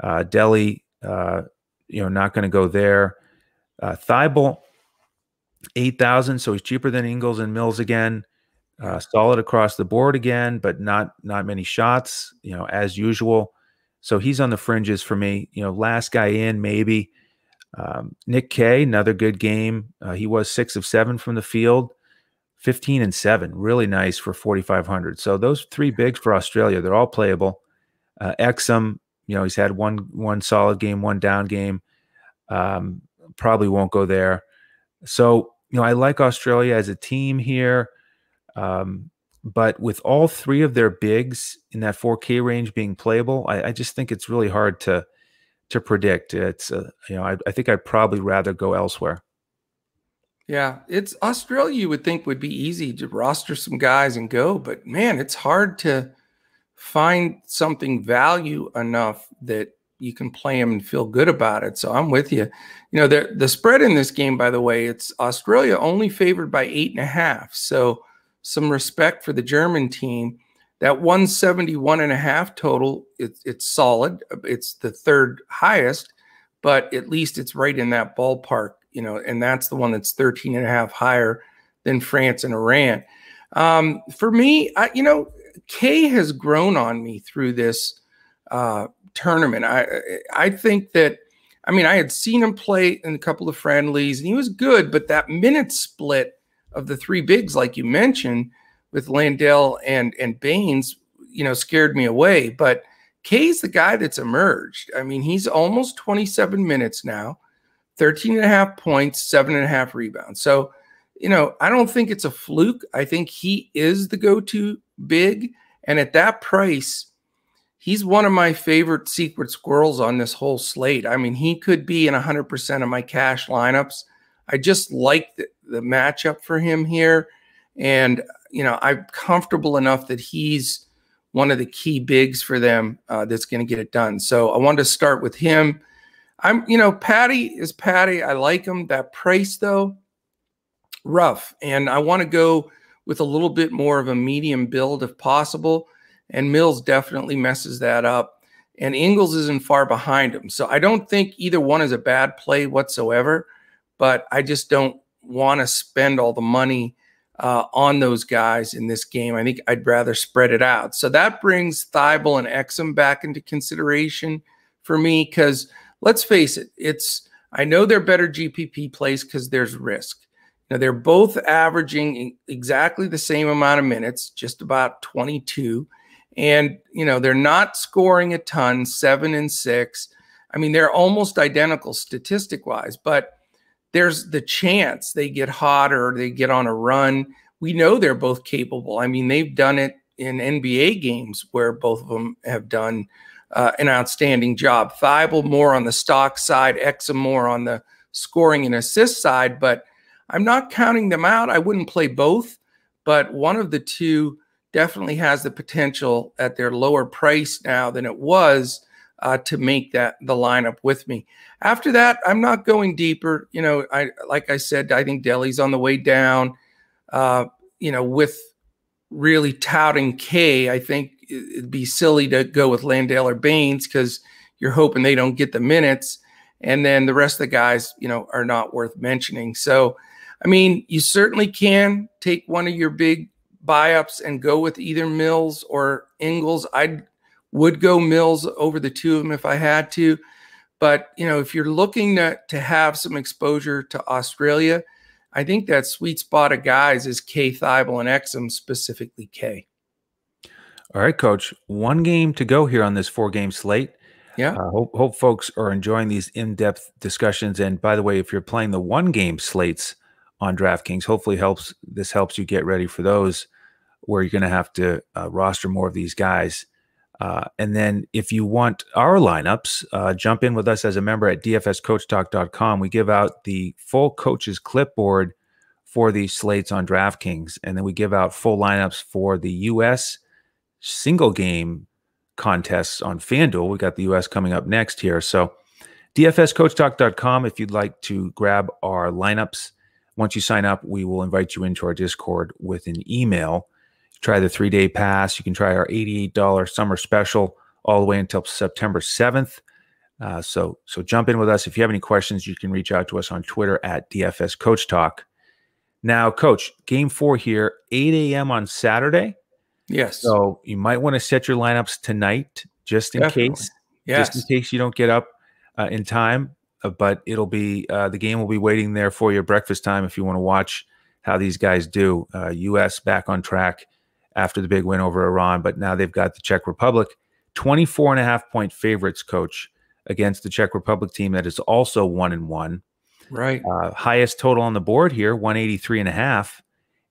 Uh, Delly, uh, you know, not going to go there. Uh, Thybulle, 8,000. So he's cheaper than Ingles and Mills again. Uh, solid across the board again, but not not many shots, you know, as usual. So he's on the fringes for me. You know, last guy in maybe. Um, Nick Kay, another good game. Uh, he was six of seven from the field, 15 and seven. Really nice for 4,500. So those three bigs for Australia, they're all playable. Uh, Exum, you know, he's had one one solid game, one down game. Um, probably won't go there. So you know, I like Australia as a team here. Um, but with all three of their bigs in that 4K range being playable, I, I just think it's really hard to to predict. It's uh, you know I, I think I'd probably rather go elsewhere. Yeah, it's Australia. You would think would be easy to roster some guys and go, but man, it's hard to find something value enough that you can play them and feel good about it. So I'm with you. You know, the the spread in this game, by the way, it's Australia only favored by eight and a half. So some respect for the German team. That 171 and a half total, it, it's solid. It's the third highest, but at least it's right in that ballpark, you know, and that's the one that's 13 and a half higher than France and Iran. Um, for me, I, you know, Kay has grown on me through this uh, tournament. I I think that I mean I had seen him play in a couple of friendlies and he was good, but that minute split of the three bigs, like you mentioned, with Landale and and Baynes, you know, scared me away. But Kay's the guy that's emerged. I mean, he's almost 27 minutes now, 13 and a half points, seven and a half rebounds. So, you know, I don't think it's a fluke. I think he is the go-to big. And at that price, he's one of my favorite secret squirrels on this whole slate. I mean, he could be in 100% of my cash lineups. I just like the, the matchup for him here. And, you know, I'm comfortable enough that he's one of the key bigs for them uh, that's going to get it done. So I wanted to start with him. I'm, you know, Patty is Patty. I like him. That price, though, rough. And I want to go with a little bit more of a medium build if possible. And Mills definitely messes that up. And Ingles isn't far behind him. So I don't think either one is a bad play whatsoever but I just don't want to spend all the money uh, on those guys in this game. I think I'd rather spread it out. So that brings Thybulle and Exum back into consideration for me because let's face it, it's I know they're better GPP plays because there's risk. Now they're both averaging exactly the same amount of minutes, just about 22. And you know, they're not scoring a ton, seven and six. I mean, they're almost identical statistic wise, but there's the chance they get hot or they get on a run. We know they're both capable. I mean, they've done it in NBA games where both of them have done uh, an outstanding job. Thybulle more on the stock side, Exum more on the scoring and assist side, but I'm not counting them out. I wouldn't play both, but one of the two definitely has the potential at their lower price now than it was uh, to make that the lineup with me. After that, I'm not going deeper. You know, I like I said, I think Delly's on the way down. Uh, you know, with really touting Kay, I think it'd be silly to go with Landale or Baynes because you're hoping they don't get the minutes. And then the rest of the guys, you know, are not worth mentioning. So, I mean, you certainly can take one of your big buy ups and go with either Mills or Ingles. I would go Mills over the two of them if I had to. But, you know, if you're looking to, to have some exposure to Australia, I think that sweet spot of guys is Kay Thybulle and Exum, specifically Kay. All right, coach. One game to go here on this four game slate. Yeah. Uh, hope, hope folks are enjoying these in depth discussions. And by the way, if you're playing the one game slates on DraftKings, hopefully helps this helps you get ready for those where you're going to have to uh, roster more of these guys. Uh, and then if you want our lineups, uh, jump in with us as a member at dfscoachtalk.com. We give out the full coaches clipboard for these slates on DraftKings. And then we give out full lineups for the U.S. single game contests on FanDuel. We got the US coming up next here. So dfscoachtalk.com if you'd like to grab our lineups. Once you sign up, we will invite you into our Discord with an email. Try the three day pass. You can try our $88 summer special all the way until September 7th. Uh, so, so jump in with us. If you have any questions, you can reach out to us on Twitter at DFS Coach Talk. Now, Coach, game four here, 8 a.m. on Saturday. Yes. So you might want to set your lineups tonight just in Definitely. case. Yes. Just in case you don't get up uh, in time. Uh, but it'll be uh, the game will be waiting there for your breakfast time if you want to watch how these guys do. U.S. Uh, back on track after the big win over Iran, but now they've got the Czech Republic. 24 and a half point favorites, coach, against the Czech Republic team that is also one and one. Right. Uh, highest total on the board here, 183 and a half.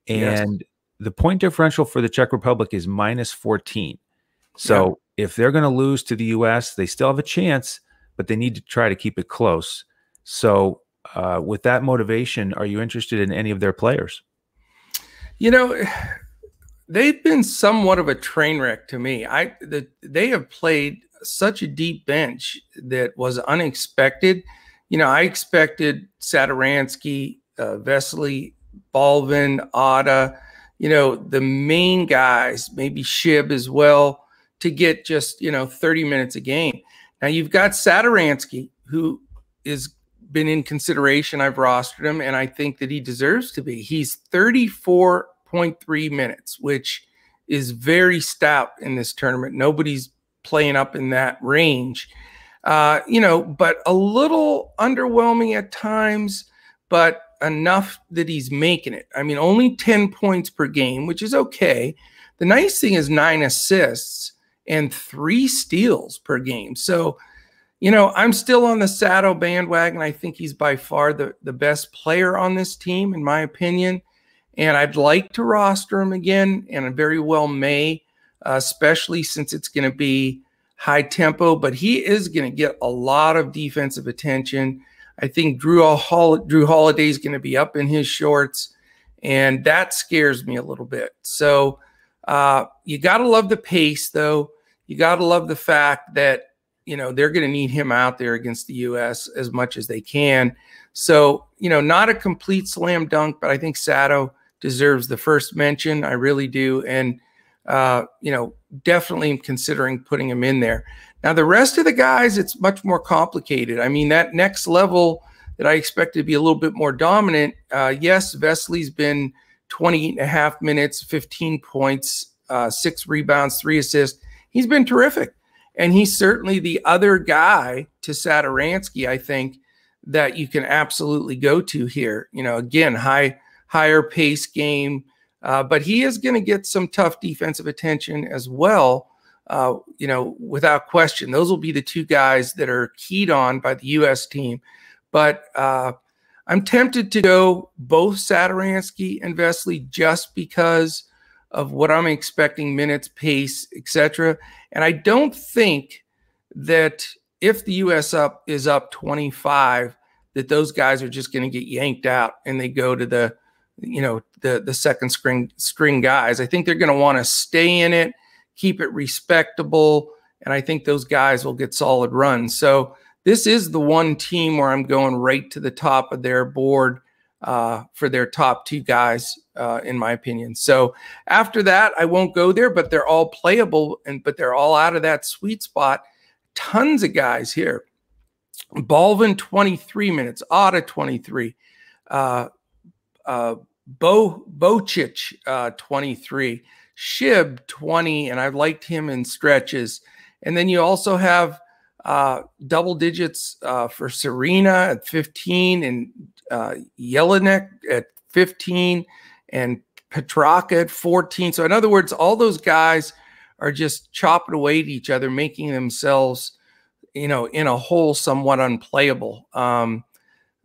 And yes the point differential for the Czech Republic is minus 14. So yeah. if they're going to lose to the US, they still have a chance, but they need to try to keep it close. So, uh, with that motivation, are you interested in any of their players? You know, they've been somewhat of a train wreck to me. I the, they have played such a deep bench that was unexpected. You know, I expected Satoransky, uh, Vesely, Balvin, Auda, you know, the main guys, maybe Schilb as well, to get just, you know, 30 minutes a game. Now you've got Satoransky, who is been in consideration. I've rostered him, and I think that he deserves to be. He's 34.3 minutes, which is very stout in this tournament. Nobody's playing up in that range. Uh, you know, but a little underwhelming at times, but enough that he's making it. I mean, only 10 points per game, which is okay. The nice thing is nine assists and three steals per game. So, you know, I'm still on the Sato bandwagon. I think he's by far the, the best player on this team, in my opinion. And I'd like to roster him again, and I very well may, uh, especially since it's going to be high tempo. But he is going to get a lot of defensive attention. I think Drew Hol- Jrue Holiday is going to be up in his shorts, and that scares me a little bit. So uh, you got to love the pace, though. You got to love the fact that you know they're going to need him out there against the U.S. as much as they can. So you know, not a complete slam dunk, but I think Sato deserves the first mention. I really do, and uh, you know, definitely considering putting him in there. Now, the rest of the guys, it's much more complicated. I mean, that next level that I expected to be a little bit more dominant, uh, yes, Vesely's been 28 and a half minutes, 15 points, uh, six rebounds, three assists. He's been terrific. And he's certainly the other guy to Satoransky, I think, that you can absolutely go to here. You know, again, high, higher pace game, uh, but he is going to get some tough defensive attention as well uh, you know, without question. Those will be the two guys that are keyed on by the U.S. team. But uh, I'm tempted to go both Satoransky and Vesely just because of what I'm expecting minutes, pace, etc. And I don't think that if the U.S. up is up 25, that those guys are just going to get yanked out and they go to the, you know, the the second string string guys. I think they're going to want to stay in it keep it respectable. And I think those guys will get solid runs. So this is the one team where I'm going right to the top of their board uh, for their top two guys, uh, in my opinion. So after that, I won't go there, but they're all playable, and but they're all out of that sweet spot. tons of guys here. Balvin 23 minutes, Auda 23, uh, uh, Bo Bohacik uh, 23, Schilb 20, and I liked him in stretches. And then you also have uh, double digits uh, for Serena at 15 and uh, Jelinek at 15 and Peterka at 14. So, in other words, all those guys are just chopping away at each other, making themselves, you know, in a hole somewhat unplayable. Um,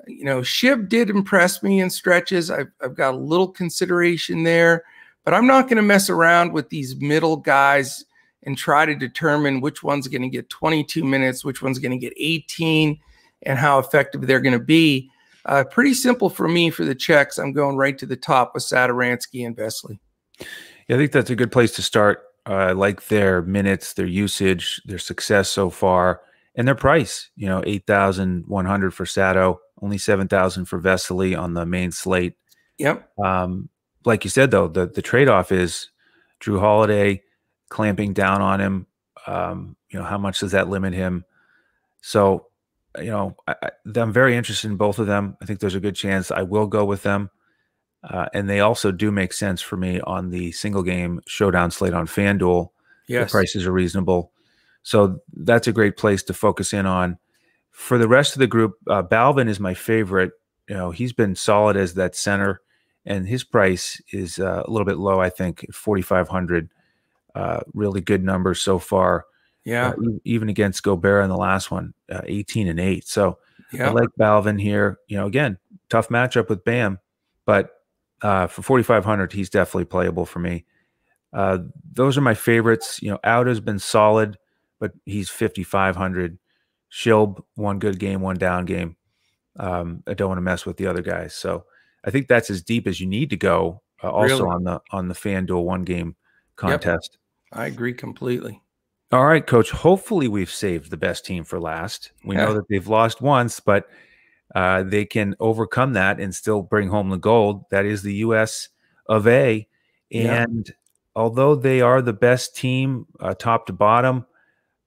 you know, Schilb did impress me in stretches. I've, I've got a little consideration there, but I'm not going to mess around with these middle guys and try to determine which one's going to get 22 minutes, which one's going to get 18, and how effective they're going to be. Uh, pretty simple for me for the checks. I'm going right to the top with Satoransky and Vesely. Yeah, I think that's a good place to start. Uh, like their minutes, their usage, their success so far, and their price. You know, eight thousand one hundred for Sato, only seven thousand for Vesely on the main slate. Yep. Um, like you said, though, the the trade off is Drew Holiday clamping down on him. Um, you know, how much does that limit him? So, you know, I, am very interested in both of them. I think there's a good chance I will go with them. Uh, and they also do make sense for me on the single game showdown slate on FanDuel. Yes. The prices are reasonable. So that's a great place to focus in on. For the rest of the group, uh, Balvin is my favorite. You know, he's been solid as that center, and his price is uh, a little bit low, I think, 4,500. Uh, really good numbers so far. Yeah. Uh, even against Gobert in the last one, uh, 18 and 8. So yeah. I like Balvin here. You know, again, tough matchup with Bam, but uh, for 4,500, he's definitely playable for me. Uh, those are my favorites. You know, Out has been solid, but he's 5,500. Schilb, one good game, one down game. Um, I don't want to mess with the other guys. So I think that's as deep as you need to go. Uh, also Really? on the on the FanDuel one game contest. I agree completely. All right, coach. Hopefully, we've saved the best team for last. We know that they've lost once, but uh, they can overcome that and still bring home the gold. That is the U.S. of A. Yeah. And although they are the best team, uh, top to bottom,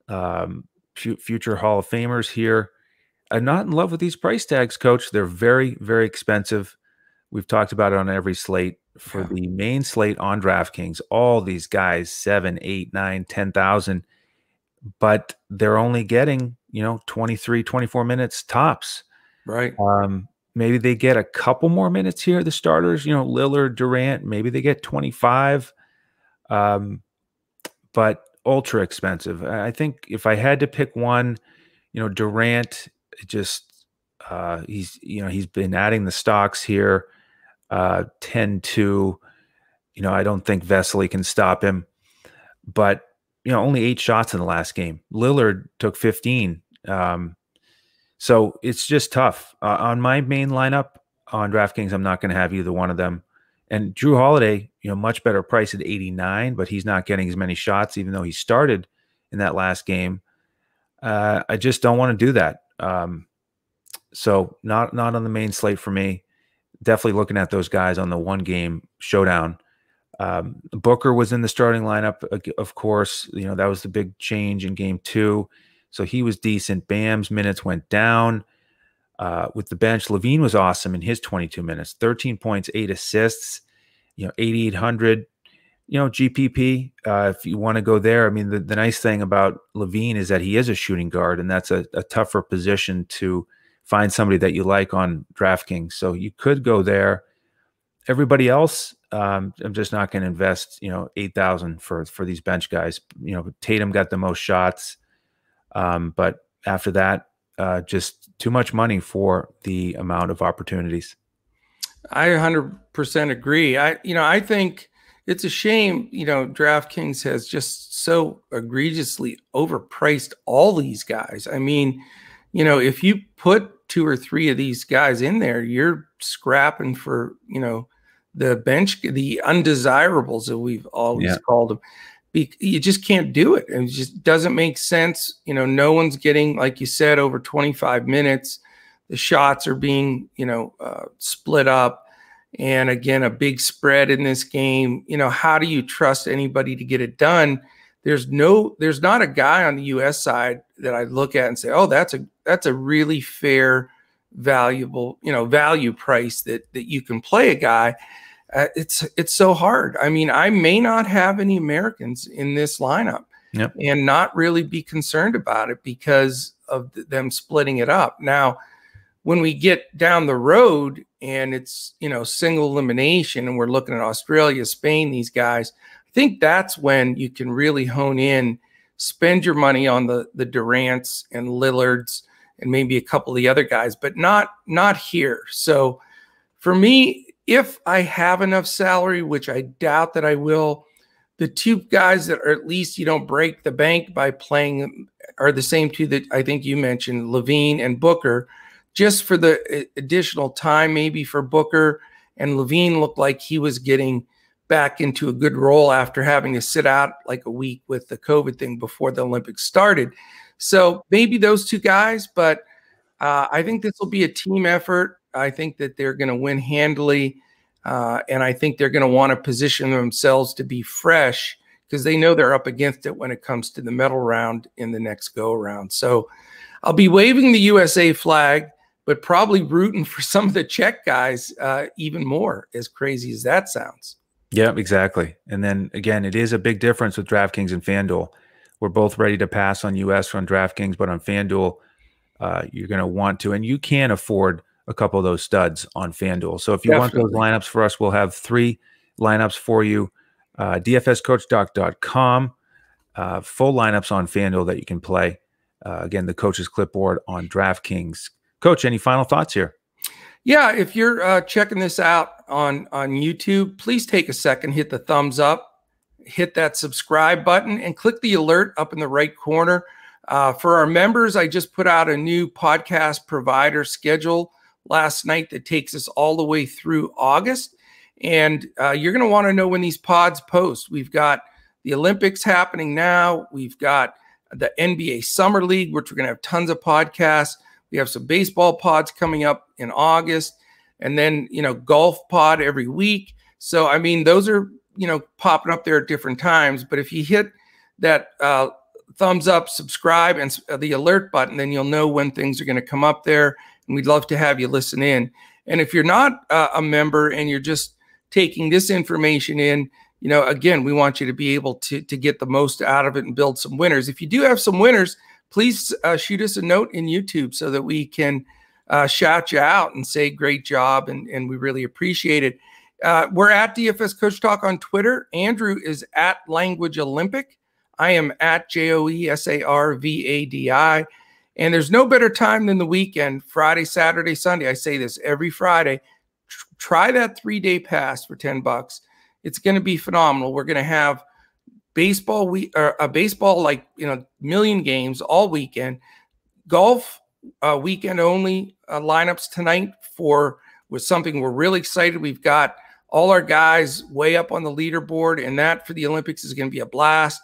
um, future Hall of Famers here, I'm not in love with these price tags, coach. They're very, very expensive. We've talked about it on every slate. For Yeah. the main slate on DraftKings, all these guys, seven, eight, nine, ten thousand, but they're only getting, you know, 23, 24 minutes tops. Right. Um, maybe they get a couple more minutes here, the starters, you know, Lillard, Durant, maybe they get 25. Um, but ultra expensive. I think if I had to pick one, you know, Durant just uh he's you know, he's been adding the stocks here uh 10 2. You know, I don't think Vesely can stop him. But you know, only eight shots in the last game. Lillard took 15. Um, so it's just tough. Uh, on my main lineup on DraftKings, I'm not going to have either one of them. And Drew Holiday, you know, much better price at 89, but he's not getting as many shots, even though he started in that last game. Uh, I just don't want to do that. Um, so not not on the main slate for me. Definitely looking at those guys on the one game showdown. Um, Booker was in the starting lineup, of course. You know that was the big change in game two, so he was decent. Bam's minutes went down uh, with the bench. LaVine was awesome in his 22 minutes, 13 points, eight assists. You know, 8,800. You know, GPP. Uh, if you want to go there, I mean, the, the nice thing about LaVine is that he is a shooting guard, and that's a, a tougher position to find somebody that you like on DraftKings. So you could go there. Everybody else, um, I'm just not going to invest, you know, eight thousand for for these bench guys. You know, Tatum got the most shots, um, but after that, uh, just too much money for the amount of opportunities. I 100% agree. I, you know, I think it's a shame, you know, DraftKings has just so egregiously overpriced all these guys. I mean, you know, if you put two or three of these guys in there, you're scrapping for, you know, the bench, the undesirables that we've always Yeah. called them. Be, you just can't do it. It just doesn't make sense. You know, no one's getting, like you said, over 25 minutes the shots are being you know uh, split up and again a big spread in this game you know how do you trust anybody to get it done there's no there's not a guy on the US side that I look at and say, "Oh, that's a that's a really fair valuable, you know, value price that that you can play a guy." Uh, it's it's so hard. I mean, I may not have any Americans in this lineup yep. and not really be concerned about it because of them splitting it up. Now, when we get down the road and it's, you know, single elimination and we're looking at Australia, Spain, these guys, I think that's when you can really hone in, spend your money on the the Durants and Lillards and maybe a couple of the other guys, but not not here. So for me, if I have enough salary, which I doubt that I will, the two guys that are at least you don't break the bank by playing are the same two that I think you mentioned, LaVine and Booker, just for the additional time, maybe for Booker. And LaVine looked like he was getting back into a good role after having to sit out like a week with the COVID thing before the Olympics started. So maybe those two guys, but uh, I think this will be a team effort. I think that they're going to win handily. Uh, and I think they're going to want to position themselves to be fresh because they know they're up against it when it comes to the medal round in the next go around. So I'll be waving the USA flag, but probably rooting for some of the Czech guys uh, even more, as crazy as that sounds. Yeah, exactly. And then again, it is a big difference with DraftKings and FanDuel. We're both ready to pass on US on DraftKings, but on FanDuel, uh, you're going to want to, and you can afford a couple of those studs on FanDuel. So if you Definitely. want those lineups for us, we'll have three lineups for you. Uh, DFSCoachTalk.com, uh, full lineups on FanDuel that you can play. Uh, again, the coach's clipboard on DraftKings. Coach, any final thoughts here? Yeah, if you're uh, checking this out on on YouTube, please take a second, hit the thumbs up, hit that subscribe button, and click the alert up in the right corner. Uh, for our members, I just put out a new podcast provider schedule last night that takes us all the way through August. And uh, you're going to want to know when these pods post. We've got the Olympics happening now. We've got the NBA Summer League, which we're going to have tons of podcasts. We have some baseball pods coming up in August, and then you know golf pod every week. So I mean, those are you know popping up there at different times. But if you hit that uh, thumbs up, subscribe, and uh, the alert button, then you'll know when things are going to come up there. And we'd love to have you listen in. And if you're not uh, a member and you're just taking this information in, you know, again, we want you to be able to to get the most out of it and build some winners. If you do have some winners, please uh, shoot us a note in YouTube so that we can uh, shout you out and say great job, and, and we really appreciate it. Uh, we're at DFS Coach Talk on Twitter. Andrew is at Language Olympic. I am at J O E S A R V A D I. And there's no better time than the weekend, Friday, Saturday, Sunday. I say this every Friday. try that three day pass for 10 bucks. It's going to be phenomenal. We're going to have baseball we or a baseball like you know million games all weekend. Golf uh, weekend only uh, lineups tonight for was something we're really excited. We've got all our guys way up on the leaderboard and that for the olympics is going to be a blast.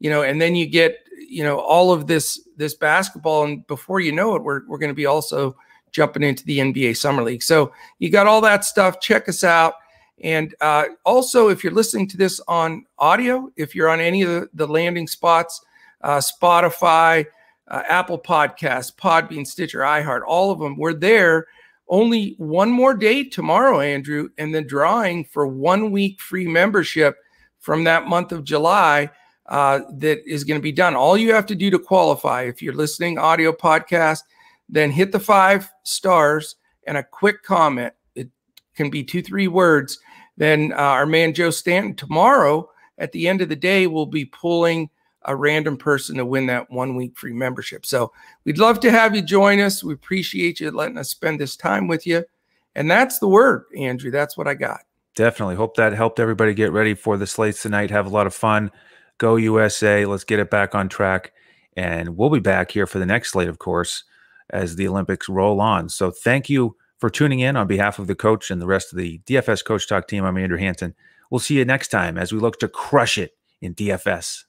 You know and then you get you know all of this this basketball and before you know it we're, we're going to be also jumping into the nba summer league. So you got all that stuff. Check us out and uh, also, if you're listening to this on audio, if you're on any of the, the landing spots, uh, Spotify, uh, Apple Podcasts, Podbean, Stitcher, iHeart, all of them, we're there. Only one more day tomorrow, Andrew, and the drawing for one week free membership from that month of July uh, that is going to be done. All you have to do to qualify, if you're listening audio podcast, then hit the five stars and a quick comment. It can be two, three words then uh, our man Joe Stanton tomorrow at the end of the day will be pulling a random person to win that one week free membership. So we'd love to have you join us. We appreciate you letting us spend this time with you. And that's the word, Andrew. That's what I got. Definitely. Hope that helped everybody get ready for the slates tonight. Have a lot of fun. Go USA. Let's get it back on track. And we'll be back here for the next slate, of course, as the Olympics roll on. So thank you for tuning in on behalf of the coach and the rest of the DFS Coach Talk team. I'm Andrew Hanson. We'll see you next time as we look to crush it in DFS.